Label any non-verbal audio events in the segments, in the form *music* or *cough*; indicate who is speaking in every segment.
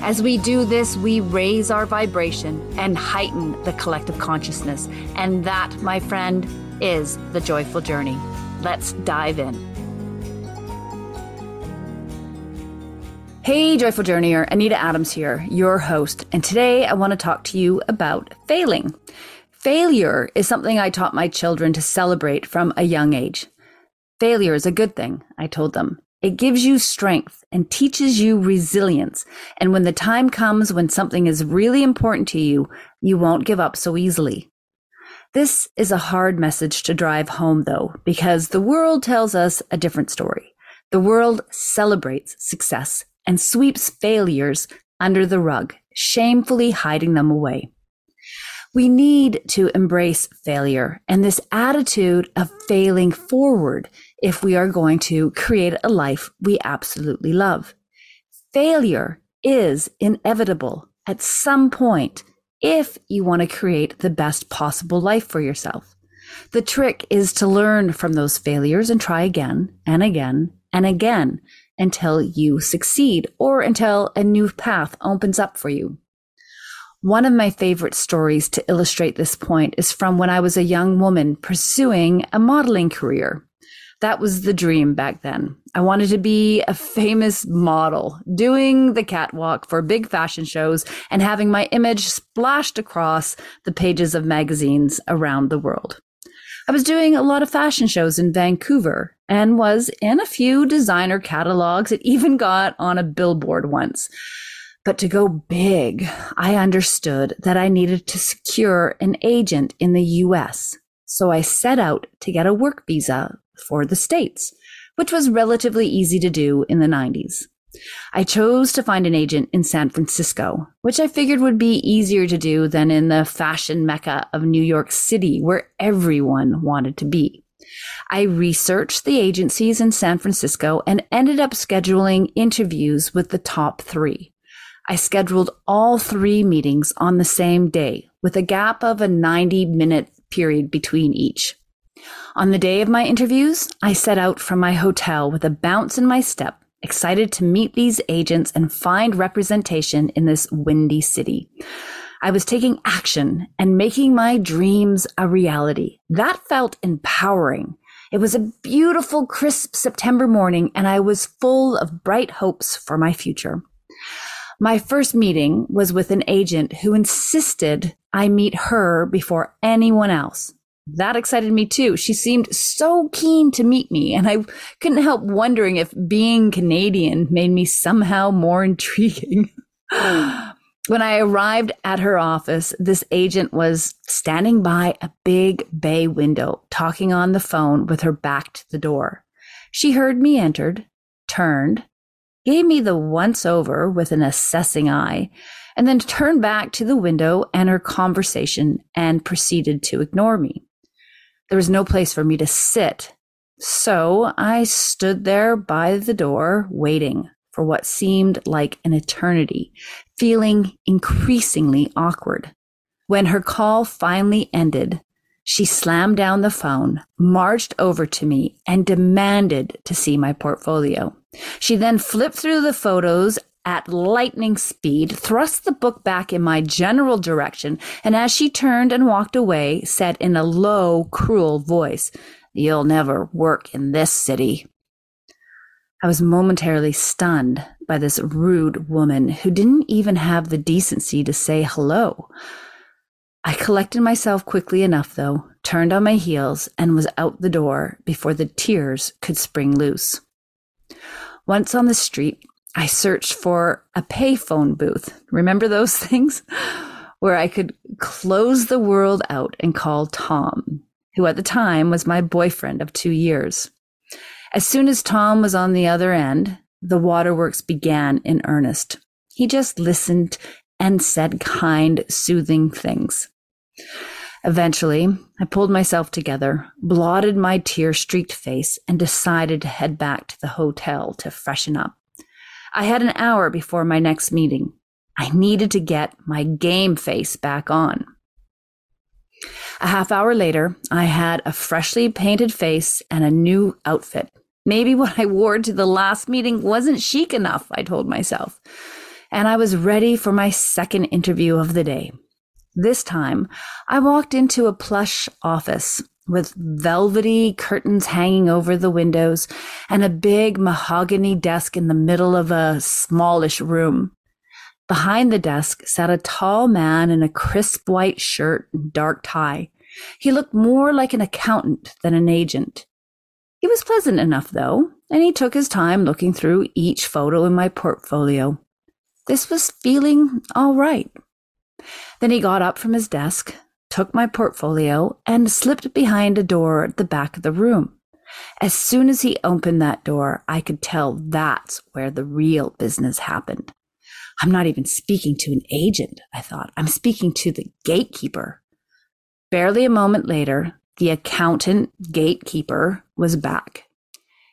Speaker 1: As we do this, we raise our vibration and heighten the collective consciousness. And that, my friend, is the joyful journey. Let's dive in. Hey, Joyful Journeyer, Anita Adams here, your host. And today I want to talk to you about failing. Failure is something I taught my children to celebrate from a young age. Failure is a good thing, I told them. It gives you strength and teaches you resilience. And when the time comes when something is really important to you, you won't give up so easily. This is a hard message to drive home though, because the world tells us a different story. The world celebrates success and sweeps failures under the rug, shamefully hiding them away. We need to embrace failure and this attitude of failing forward if we are going to create a life we absolutely love. Failure is inevitable at some point if you want to create the best possible life for yourself. The trick is to learn from those failures and try again and again and again until you succeed or until a new path opens up for you. One of my favorite stories to illustrate this point is from when I was a young woman pursuing a modeling career. That was the dream back then. I wanted to be a famous model, doing the catwalk for big fashion shows and having my image splashed across the pages of magazines around the world. I was doing a lot of fashion shows in Vancouver and was in a few designer catalogs. It even got on a billboard once. But to go big, I understood that I needed to secure an agent in the US. So I set out to get a work visa for the States, which was relatively easy to do in the 90s. I chose to find an agent in San Francisco, which I figured would be easier to do than in the fashion mecca of New York City, where everyone wanted to be. I researched the agencies in San Francisco and ended up scheduling interviews with the top three. I scheduled all three meetings on the same day with a gap of a 90 minute period between each. On the day of my interviews, I set out from my hotel with a bounce in my step, excited to meet these agents and find representation in this windy city. I was taking action and making my dreams a reality. That felt empowering. It was a beautiful, crisp September morning, and I was full of bright hopes for my future. My first meeting was with an agent who insisted I meet her before anyone else. That excited me too. She seemed so keen to meet me, and I couldn't help wondering if being Canadian made me somehow more *laughs* intriguing. when I arrived at her office, this agent was standing by a big bay window, talking on the phone with her back to the door. She heard me entered, turned, gave me the once over with an assessing eye, and then turned back to the window and her conversation and proceeded to ignore me. There was no place for me to sit. So I stood there by the door, waiting for what seemed like an eternity, feeling increasingly awkward. When her call finally ended, she slammed down the phone, marched over to me, and demanded to see my portfolio. She then flipped through the photos at lightning speed, thrust the book back in my general direction, and as she turned and walked away, said in a low, cruel voice, You'll never work in this city. I was momentarily stunned by this rude woman who didn't even have the decency to say hello. I collected myself quickly enough, though, turned on my heels, and was out the door before the tears could spring loose. Once on the street, I searched for a payphone booth. Remember those *laughs* things? Where I could close the world out and call Tom, who at the time was my boyfriend of two years. As soon as Tom was on the other end, the waterworks began in earnest. He just listened and said kind, soothing things. Eventually, I pulled myself together, blotted my tear streaked face, and decided to head back to the hotel to freshen up. I had an hour before my next meeting. I needed to get my game face back on. A half hour later, I had a freshly painted face and a new outfit. Maybe what I wore to the last meeting wasn't chic enough, I told myself. And I was ready for my second interview of the day. This time, I walked into a plush office with velvety curtains hanging over the windows and a big mahogany desk in the middle of a smallish room. Behind the desk sat a tall man in a crisp white shirt and dark tie. He looked more like an accountant than an agent. He was pleasant enough, though, and he took his time looking through each photo in my portfolio. This was feeling all right. Then he got up from his desk, took my portfolio, and slipped behind a door at the back of the room. As soon as he opened that door, I could tell that's where the real business happened. I'm not even speaking to an agent, I thought. I'm speaking to the gatekeeper. Barely a moment later, the accountant gatekeeper was back.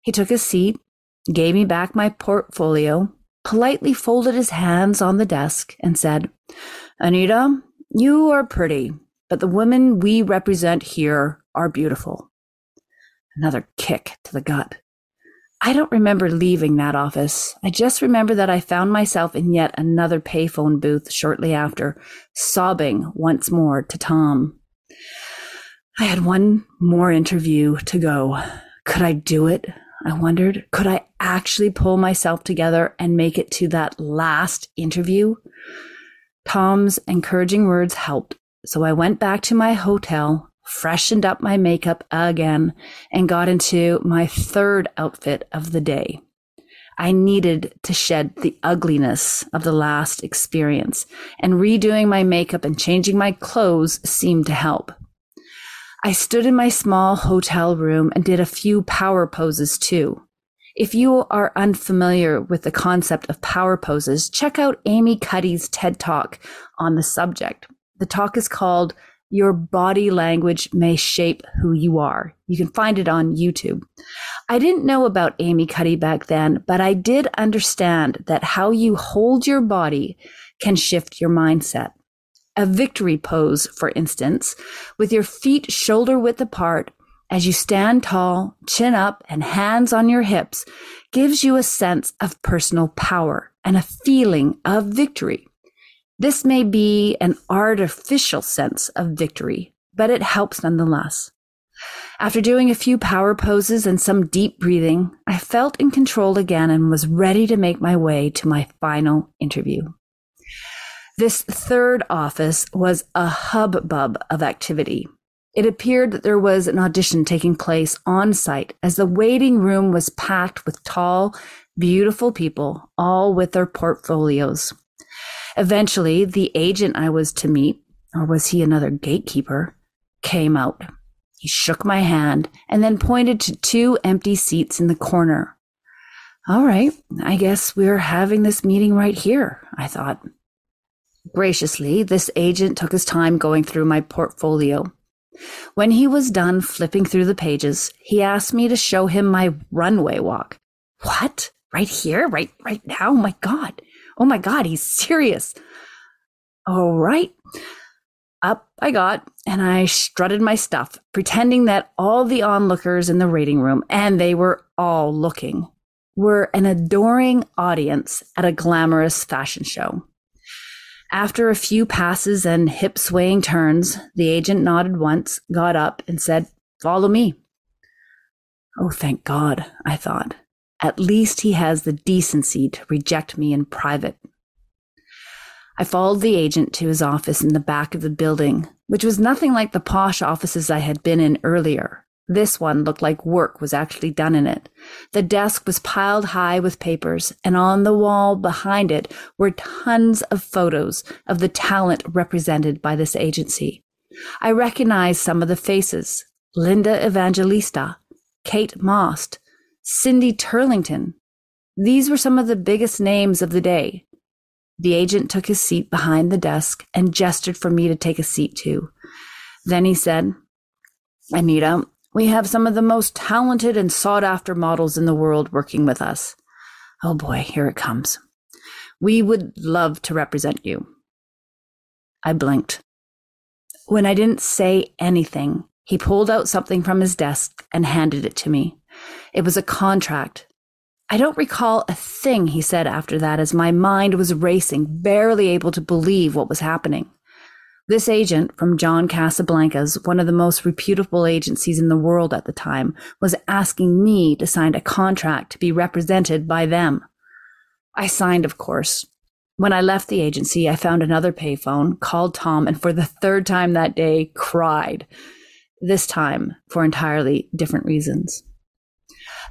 Speaker 1: He took a seat, gave me back my portfolio, politely folded his hands on the desk, and said, Anita, you are pretty, but the women we represent here are beautiful. Another kick to the gut. I don't remember leaving that office. I just remember that I found myself in yet another payphone booth shortly after, sobbing once more to Tom. I had one more interview to go. Could I do it? I wondered. Could I actually pull myself together and make it to that last interview? Tom's encouraging words helped, so I went back to my hotel, freshened up my makeup again, and got into my third outfit of the day. I needed to shed the ugliness of the last experience, and redoing my makeup and changing my clothes seemed to help. I stood in my small hotel room and did a few power poses too. If you are unfamiliar with the concept of power poses, check out Amy Cuddy's TED Talk on the subject. The talk is called Your Body Language May Shape Who You Are. You can find it on YouTube. I didn't know about Amy Cuddy back then, but I did understand that how you hold your body can shift your mindset. A victory pose, for instance, with your feet shoulder width apart as you stand tall, chin up, and hands on your hips gives you a sense of personal power and a feeling of victory. This may be an artificial sense of victory, but it helps nonetheless. After doing a few power poses and some deep breathing, I felt in control again and was ready to make my way to my final interview. This third office was a hubbub of activity. It appeared that there was an audition taking place on site as the waiting room was packed with tall, beautiful people, all with their portfolios. Eventually, the agent I was to meet, or was he another gatekeeper, came out. He shook my hand and then pointed to two empty seats in the corner. All right, I guess we're having this meeting right here, I thought. Graciously, this agent took his time going through my portfolio. When he was done flipping through the pages, he asked me to show him my runway walk. What? Right here? Right right now? Oh my god. Oh my god, he's serious. All right. Up I got, and I strutted my stuff, pretending that all the onlookers in the reading room, and they were all looking, were an adoring audience at a glamorous fashion show. After a few passes and hip swaying turns, the agent nodded once, got up, and said, Follow me. Oh, thank God, I thought. At least he has the decency to reject me in private. I followed the agent to his office in the back of the building, which was nothing like the posh offices I had been in earlier. This one looked like work was actually done in it. The desk was piled high with papers, and on the wall behind it were tons of photos of the talent represented by this agency. I recognized some of the faces Linda Evangelista, Kate Moss, Cindy Turlington. These were some of the biggest names of the day. The agent took his seat behind the desk and gestured for me to take a seat too. Then he said, Anita, we have some of the most talented and sought after models in the world working with us. Oh boy, here it comes. We would love to represent you. I blinked. When I didn't say anything, he pulled out something from his desk and handed it to me. It was a contract. I don't recall a thing he said after that as my mind was racing, barely able to believe what was happening. This agent from John Casablancas, one of the most reputable agencies in the world at the time, was asking me to sign a contract to be represented by them. I signed, of course. When I left the agency, I found another payphone, called Tom, and for the third time that day, cried. This time for entirely different reasons.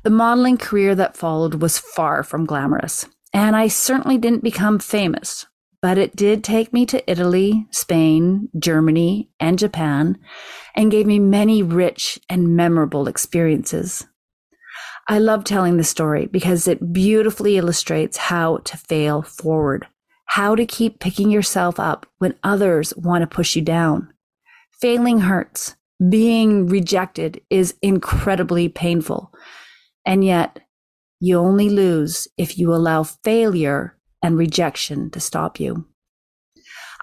Speaker 1: The modeling career that followed was far from glamorous, and I certainly didn't become famous, but it did take me to Italy, Spain, Germany, and Japan, and gave me many rich and memorable experiences. I love telling the story because it beautifully illustrates how to fail forward, how to keep picking yourself up when others want to push you down. Failing hurts. Being rejected is incredibly painful. And yet, you only lose if you allow failure and rejection to stop you.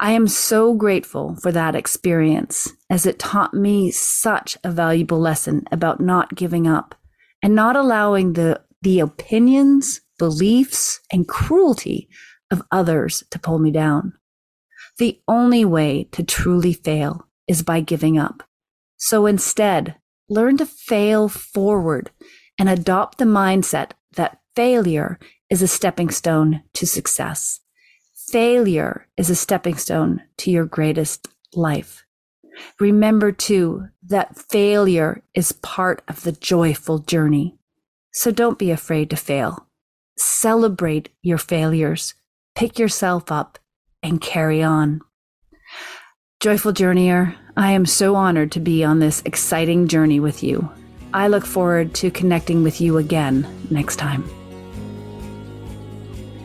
Speaker 1: I am so grateful for that experience as it taught me such a valuable lesson about not giving up and not allowing the, the opinions, beliefs, and cruelty of others to pull me down. The only way to truly fail is by giving up. So instead, learn to fail forward and adopt the mindset that failure is a stepping stone to success. Failure is a stepping stone to your greatest life. Remember too that failure is part of the joyful journey. So don't be afraid to fail. Celebrate your failures, pick yourself up, and carry on. Joyful Journeyer, I am so honored to be on this exciting journey with you. I look forward to connecting with you again next time.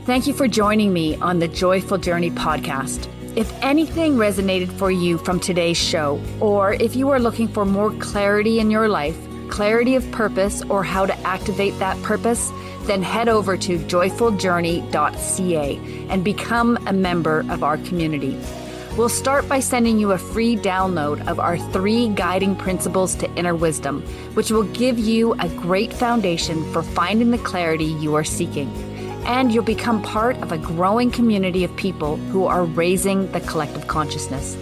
Speaker 1: Thank you for joining me on the Joyful Journey podcast. If anything resonated for you from today's show, or if you are looking for more clarity in your life, clarity of purpose, or how to activate that purpose, then head over to joyfuljourney.ca and become a member of our community. We'll start by sending you a free download of our three guiding principles to inner wisdom, which will give you a great foundation for finding the clarity you are seeking. And you'll become part of a growing community of people who are raising the collective consciousness.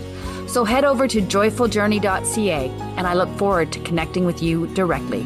Speaker 1: So head over to joyfuljourney.ca, and I look forward to connecting with you directly.